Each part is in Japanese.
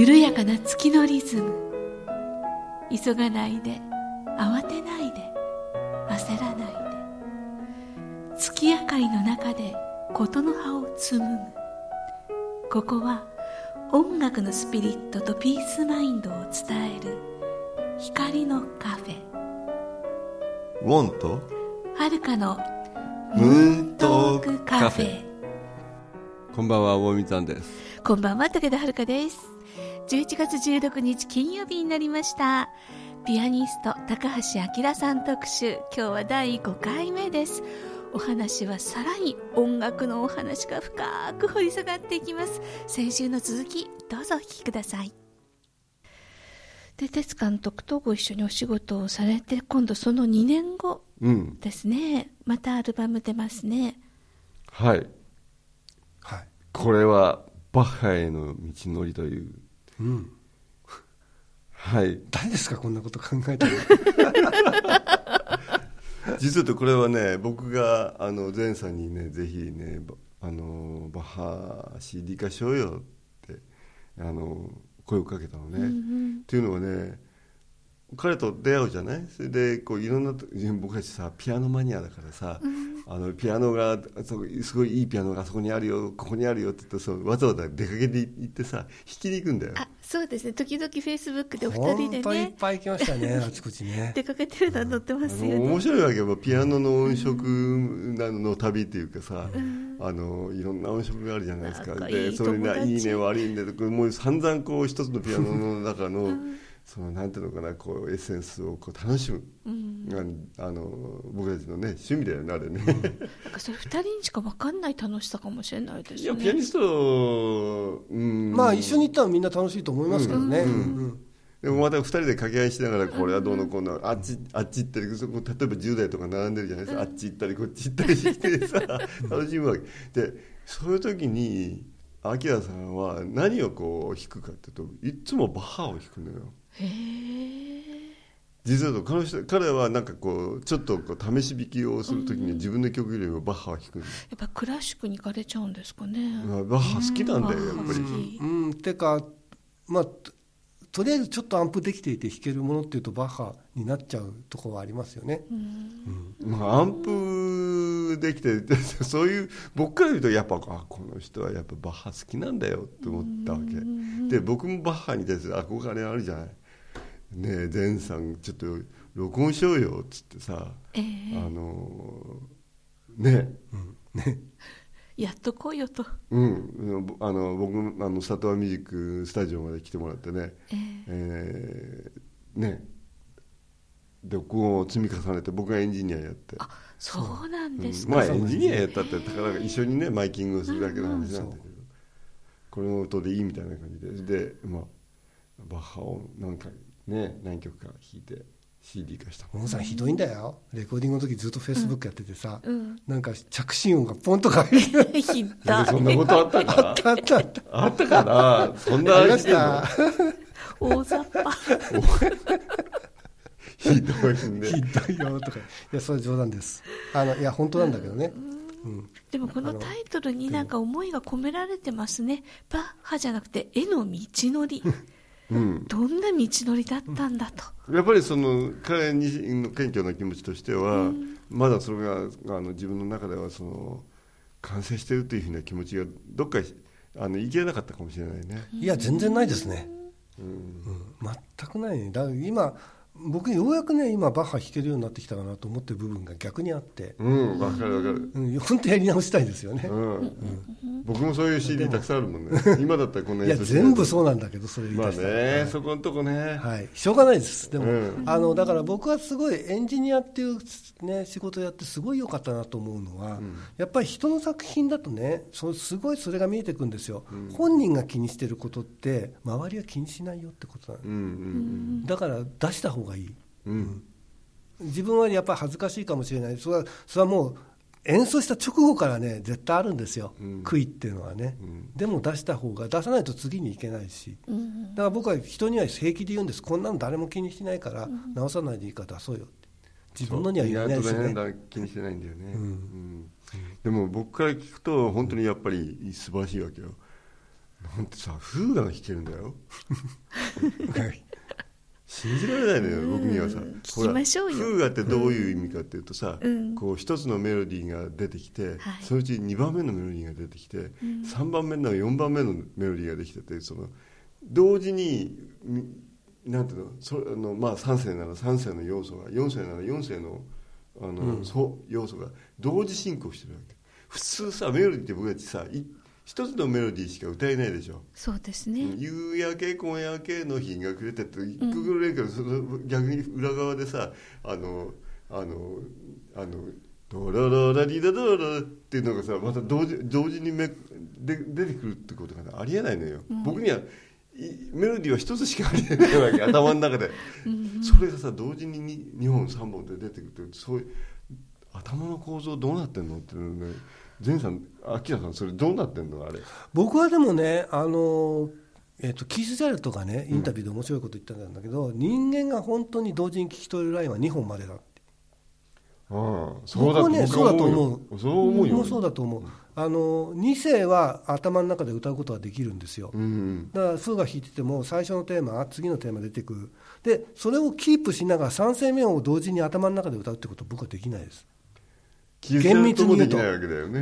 緩やかな月のリズム。急がないで慌てないで焦らないで。月明かりの中で事の葉を紡ぐ。ここは音楽のスピリットとピースマインドを伝える光のカフェ。ウォンとはるかのムーントークカフェ。こんばんは、大見さんです。こんばんは武田遥です11月16日金曜日になりましたピアニスト高橋明さん特集今日は第5回目ですお話はさらに音楽のお話が深く掘り下がっていきます先週の続きどうぞお聞きくださいで哲監督とご一緒にお仕事をされて今度その2年後うん。ですねまたアルバム出ますねはい。はい。これは、バッハへの道のりという。うん。はい。誰ですか、こんなこと考えたの？実はこれはね、僕が、あの、前さんにね、ぜひね、ばあの、バッハ CD 化しようよって、あの、声をかけたのね。っていうのはね、彼と出会うじゃない？それでこういろんなと僕たちさピアノマニアだからさ、あのピアノがそすごいいいピアノがそこにあるよここにあるよって言ってそうわざわざ出かけて行ってさ弾きに行くんだよ。あそうですね。時々フェイスブックでお二人で本当いっねぱい行きましたね、あちこちね。出かけてるのは載ってまあすよね。の面白いわけよ。ピアノの音色なの旅っていうかさ、あのいろんな音色があるじゃないですか。なんかいいでそれがいいね悪いんでこれもう散々こう一つのピアノの中の、そのなんていうのかなこうエッセンスをこう楽しむ、ああの僕たちのね趣味だよねあれね、なんかそれ二人にしか分かんない楽しさかもしれないですね。いやピアニスト、うん、まあ、一緒に行ったらみんな楽しいと思いますけどね。うん。でもまた二人で掛け合いしながらこれはどうのこうのあっちあっち行ったりそこ例えば10代とか並んでるじゃないですか、あっち行ったりこっち行ったりしてさ楽しむわけ。でそういう時にアキラさんは何をこう弾くかっていうといっつもバッハを弾くのよ実は彼女彼はなんかこうちょっとこう試し弾きをする時に自分の曲よりもバッハを弾くのよ、やっぱクラシックに行かれちゃうんですかね。まあバッハ好きなんだよやっぱり。うん、てか、まあ、ととりあえずちょっとアンプできていて弾けるものっていうとバッハになっちゃうところはありますよね。まあ、アンプできてそういう僕から言うとやっぱあこの人はやっぱバッハ好きなんだよって思ったわけ。で僕もバッハに対する憧れあるじゃないねえ前さんちょっと録音しようよっつってさ、えあのねやっと来いよと。うんあの僕あのスタトアミュージックスタジオまで来てもらってねええ。ーね録音を積み重ねて僕がエンジニアやって。あそうなんですか、まあエンジニアやったってたから一緒にねマイキングをするだけの話なんだけど、この音でいいみたいな感じで。で、まあ、バッハを何回ね何曲か弾いて CD 化した小野さんひどいんだよ。レコーディングの時ずっとフェイスブックやっててさ、うんなんか着信音がポンとか入ってる。ひそんなことあったかあったあった。あったかな？そんなありま話したの。大雑把ひどいねひどいよとか。いや、それ冗談です。あの、いや、本当なんだけどね。うん。でもこのタイトルになんか思いが込められてますねバッハじゃなくて絵の道のり うんどんな道のりだったんだと、やっぱりその彼にの謙虚な気持ちとしては、まだそれがあの自分の中ではその完成してるというふうな気持ちがどっかあの言い切れなかったかもしれないね。いや、全然ないですね。うん、全くないね。だから今、僕ようやくね、今バッハ弾けるようになってきたかなと思ってる部分が逆にあって、うん、わかるわかる。うん、本当やり直したいですよね。うん、僕もそういう CD たくさんあるもんね。今だったらこんないや、演奏しない全部そうなんだけど、それまあ出したらね、そこのとこね。はい、しょうがないです、でも、うん。あのだから僕はすごいエンジニアっていう、ね、仕事をやって、すごい良かったなと思うのは、やっぱり人の作品だとね、そすごいそれが見えてくるんですよ、本人が気にしてることって、周りは気にしないよってことなの、うんうんだから出した方がいい、うん。うん。自分はやっぱり恥ずかしいかもしれない、それはそれはもう演奏した直後からね、絶対あるんですよ、うん。悔いっていうのはね、うん。でも出した方が、出さないと次に行けないし。うん。だから僕は人には平気で言うんです、こんなの誰も気にしないから、直さないでいいから出そうよって、自分のには言えないですよね。気にしてないんだよね、うん。でも僕から聞くと本当にやっぱり素晴らしいわけよ。なんてさフーガが弾けるんだよ 信じられないのよ僕にはさ聞きましょうよ。フーガってどういう意味かっていうとさ、うん。こう一つのメロディーが出てきて、はい。そのうち2番目のメロディーが出てきて、3番目の4番目のメロディーができててその同時にみなんていうの？そあの、まあ、3世なら3世の要素が4世なら4世のあの、そう要素が同時進行してるわけ。普通さメロディーって僕たちさい一つのメロディーしか歌えないでしょ。そうですね、夕焼け今夜けの日が暮れてって一曲ぐらいからその逆に裏側でさあのあのあのドラララリラドララっていうのがさまた同時同時にめで出てくるってことがねありえないのよ、僕にはいメロディーは一つしかありえないわけ頭の中で。それがさ同時に 2, 本3本で出てくるってそういう頭の構造どうなってんのっていうのね前さん秋田さんそれどうなってんの？あれ。僕はでもねあのえっとキース・ジャレットがねインタビューで面白いこと言ってたんだけど、人間が本当に同時に聞き取れるラインは2本までだって。ああそうだねそうだと思う。よ。そう思うよ。僕もそうだと思う、あの2世は頭の中で歌うことができるんですよ、うんだからフーが弾いてても最初のテーマ次のテーマ出てくる。でそれをキープしながら3声目を同時に頭の中で歌うってことは僕はできないです厳密に言うと。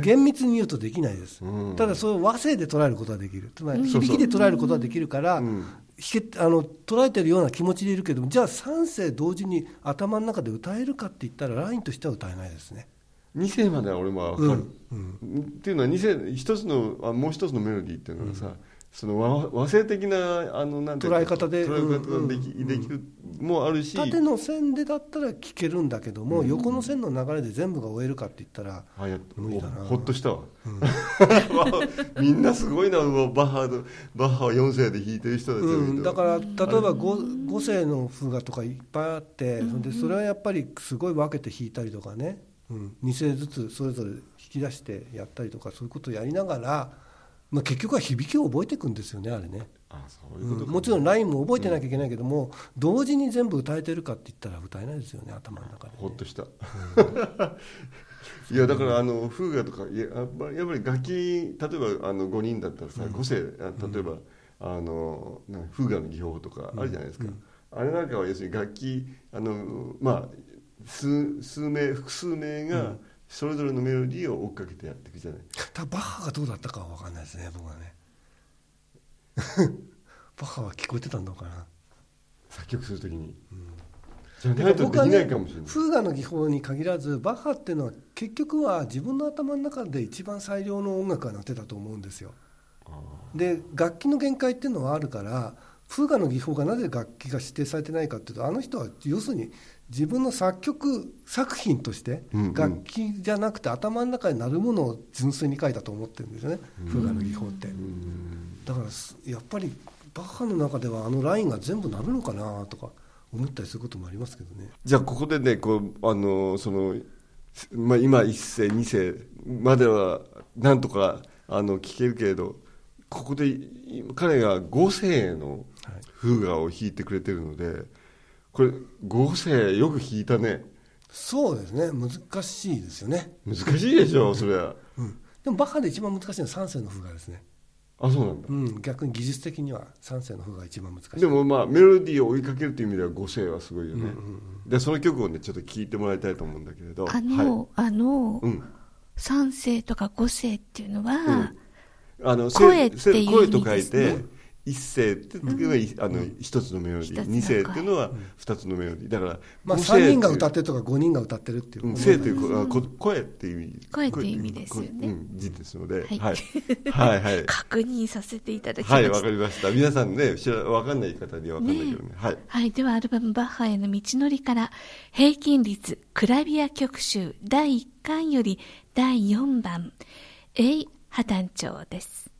厳密に言うとできないです、うん。ただそれを和声で捉えることはできる。つまり響きで捉えることはできるから、うんあの捉えてるような気持ちでいるけどもじゃあ3声同時に頭の中で歌えるかって言ったらラインとしては歌えないですね。2世までは俺も分かる、うん。っていうのは2世一つのあもう一つのメロディーっていうのはさ、その和和声的なあのなんて捉え方で捉え方ができ,、うんできるもあるし。縦の線でだったら聞けるんだけども、横の線の流れで全部が終えるかって言ったらあやっ無理だな。ほっとしたわ、みんなすごいなもうバッハのバッハは4世で弾いてる人たちをうん、だから例えば 5, 5世の風画とかいっぱいあって、それでそれはやっぱりすごい分けて弾いたりとかね、うん、2世ずつそれぞれ引き出してやったりとかそういうことをやりながら、まあ、結局は響きを覚えていくんですよねあれね、あそういうことか、うん。もちろんラインも覚えてなきゃいけないけども、同時に全部歌えてるかって言ったら歌えないですよね頭の中で、ね、ほっとした、いやだからあのフーガとかいややっぱりやっぱり楽器例えばあの5人だったらさ、5世あ例えば、あのフーガの技法とかあるじゃないですか、あれなんかは要するに楽器あのまあ数数名複数名がそれぞれのメロディーを追っかけてやっていくじゃない、ただバッハがどうだったかは分かんないですね僕はね。バッハは聞こえてたんだろうかな。作曲するときに、じゃないとできないかもしれない、フーガの技法に限らずバッハっていうのは結局は自分の頭の中で一番最良の音楽がなってたと思うんですよ。で楽器の限界っていうのはあるからフーガの技法がなぜ楽器が指定されてないかっていうとあの人は要するに自分の作曲作品としてうんうん。楽器じゃなくて頭の中に鳴るものを純粋に書いたと思ってるんですよね、フーガの技法って、だからすやっぱりバッハの中ではあのラインが全部鳴るのかなとか思ったりすることもありますけどね。じゃあここでねこうあのその、まあ、今1世2世まではなんとかあの聞けるけれどここでい彼が5世の風雅を弾いてくれてるのでこれ5世よく弾いたね。そうですね。難しいですよね、難しいでしょそれはうん、でもバッハで一番難しいのは3世の風雅ですね、あそうなんだ。うん、逆に技術的には3世の風雅が一番難しい。でもまあメロディーを追いかけるという意味では5世はすごいよね、でその曲をねちょっと聴いてもらいたいと思うんだけれど。あの、はい。あの、うん。3世とか5世っていうのは、あの声っていう意味声と書いですねて一世っていうのあの一つのメロディー。一つの声。二世っていうのは二つのメロディー。だからまあ、五声3人が歌っっててるとか5人が歌ってるっていう声という声っていう意味。声っていう意味ですよね。うん、字ですので、ははいい、はいはい確認させていただきま。はいわかりました皆さんね知らわかんない方にはわかんないけどねはいはい。では、アルバムバッハへの道のりから、平均率クラビア曲集第1巻より第4番、エイ・破綻調です。「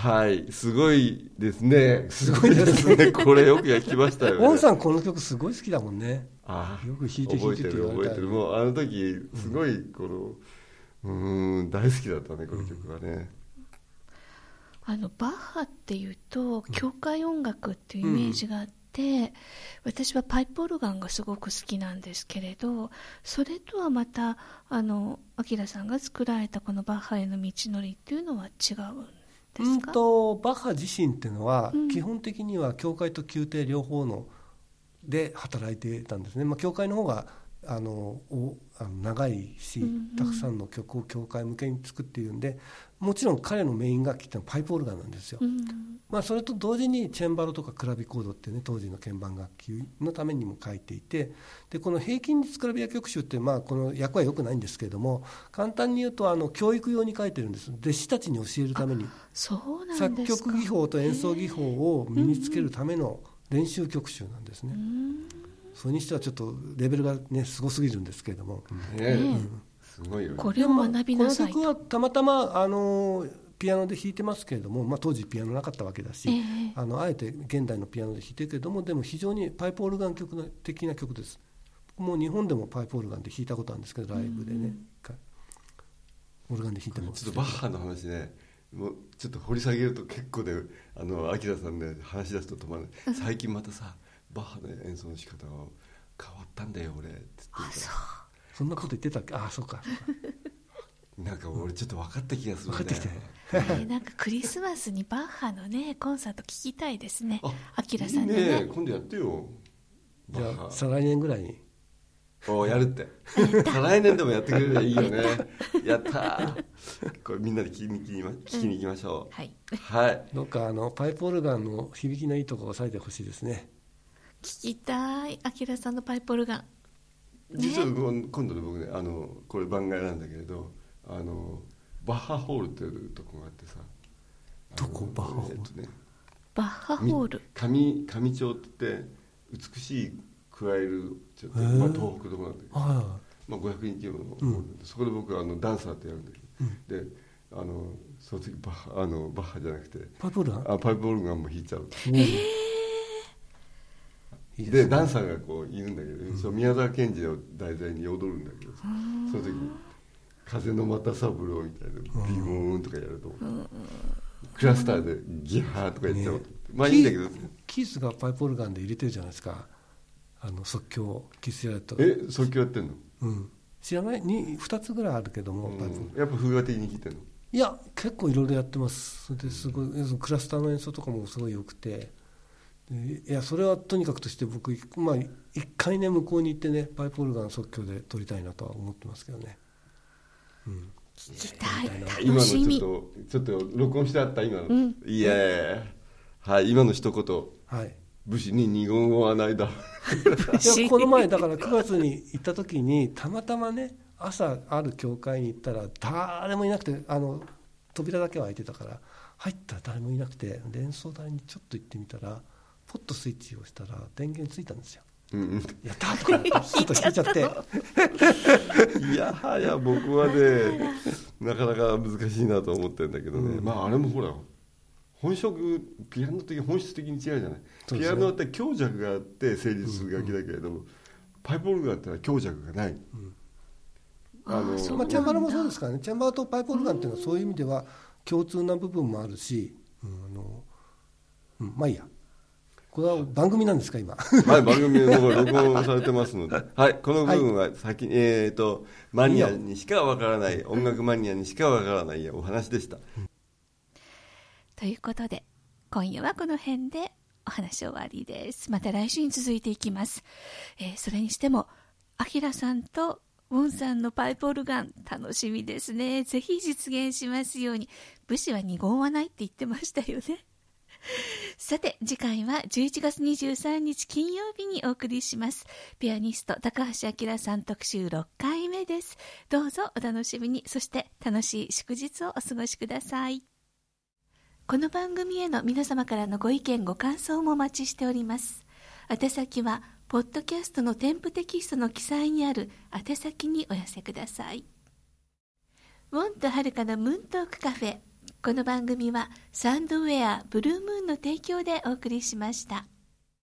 はい。すごいですね。すごいですね。これよくやきましたよね。さんこの曲すごい好きだもんね。あよく弾いて弾いてってる覚えてる。もうあの時すごいこのうん大好きだったねこの曲はね、あのバッハっていうと教会音楽っていうイメージがあって、私はパイプオルガンがすごく好きなんですけれどそれとはまたあのアキラさんが作られたこのバッハへの道のりっていうのは違うんでうんとバッハ自身っていうのは、うん。基本的には教会と宮廷両方ので働いてたんですね、まあ、教会の方があのおあの長いし、うんうん。たくさんの曲を教会向けに作っているんでもちろん彼のメイン楽器ってのはパイプオルガンなんですよ、うんまあ、それと同時にチェンバロとかクラビコードっていうね当時の鍵盤楽器のためにも書いていてでこの「平均律クラビア曲集」って、まあ、この訳は良くないんですけれども簡単に言うとあの教育用に書いてるんです。弟子たちに教えるために。作曲技法と演奏技法を身につけるための練習曲集なんですね、それにしてはちょっとレベルがねすごすぎるんですけれども、ねねすごいよね。これを学びなさい。この曲はたまたまあのピアノで弾いてますけれども、まあ、当時ピアノなかったわけだし、ええ。あのあえて現代のピアノで弾いてるけれどもでも非常にパイプオルガン曲的な曲です。僕も日本でもパイプオルガンで弾いたことあるんですけどライブでね、一回オルガンで弾いても。ちょっとバッハの話ね。もうちょっと掘り下げると結構であのアキラさんね話し出すと止まらない最近またさバッハの演奏の仕方が変わったんだよ俺。って言ってるから。そんなこと言ってたっけ？ああそうか。そうかなんか俺ちょっと分かった気がするんだよ。分かってきたえーなんかクリスマスにバッハのねコンサート聞きたいですね。あアキラさんでいいね。ね今度やってよ。じゃあ再来年ぐらいに。おやるって。再来年でもやってくれればいいよね。やった。ーこれみんなで聞きに聞きに聞きに行きましょう、はい。はい。どっかあのパイプオルガンの響きのいいところを押さえてほしいですね聞きたいアキラさんのパイプオルガン。実は今今度ね僕ねあのこれ番外なんだけれどあのバッハホールっていうとこがあってさ。どこバッハホール？えっとね。バッハホール？上上町って言って美しい加えるちょっと、まあ、東北のとこなんだけど、はまあ、500人規模の、うん。そこで僕あのダンサーってやるんだけど、であのその時バッハあのバッハじゃなくて。いパイプオルガン？あパイプオルガンも弾いちゃう。いいでダンサーがこういるんだけど、そう宮沢賢治を題材に踊るんだけどさその時に「風の又三郎」みたいな「ビボーン」とかやると、クラスターでギハーとか言っちゃおうと思って、まあいいんだけど。キースがパイプオルガンで入れてるじゃないですか。あの即興キースやると。え即興やってんの、うん、知らない？に2つぐらいあるけども、うん。やっぱ風雅的に弾いてんの？いや結構いろいろやってます。それですごいクラスターの演奏とかもすごい良くて。でいやそれはとにかくとして僕、まあ、一回ね向こうに行ってねパイプオルガン即興で撮りたいなとは思ってますけどね、うん、聞きたい今の楽しみ。ちょっとちょっと録音してあった今の、うん。いやいやはい今の一言。はい。武士に二言はないだ。いやこの前だから9月に行った時にたまたまね朝ある教会に行ったら誰もいなくてあの扉だけは開いてたから入ったら誰もいなくてで演奏台にちょっと行ってみたらポッとスイッチをしたら電源ついたんですよ。うんうん。やったーとかちょっと弾いちゃって。いやはや僕はねなかなか難しいなと思ってるんだけどね、まああれもほら本色ピアノ的本質的に違うじゃない、ね。ピアノって強弱があって成立する楽器だけれども、パイプオルガンってのは強弱がない、あのまあ、チェンバロもそうですからね。チェンバロとパイプオルガンっていうのはそういう意味では共通な部分もあるし、うんあのうん、まあいいやこれは番組なんですか今？はい、番組の方が録音されてますので、はい、この部分は先に、えっ、と、マニアにしかわからない、音楽マニアにしかわからないお話でした。ということで今夜はこの辺でお話終わりです。また来週に続いていきます、えーそれにしてもアキラさんとウォンさんのパイプオルガン楽しみですね。ぜひ実現しますように。武士は二言はないって言ってましたよね さて次回は11月23日金曜日にお送りします。ピアニスト高橋明さん特集6回目です。どうぞお楽しみに。そして楽しい祝日をお過ごしください。この番組への皆様からのご意見ご感想もお待ちしております。宛先はポッドキャストの添付テキストの記載にある宛先にお寄せください。ウォンとはるかのムーントークカフェ。この番組はサンドウェアブルームーンの提供でお送りしました。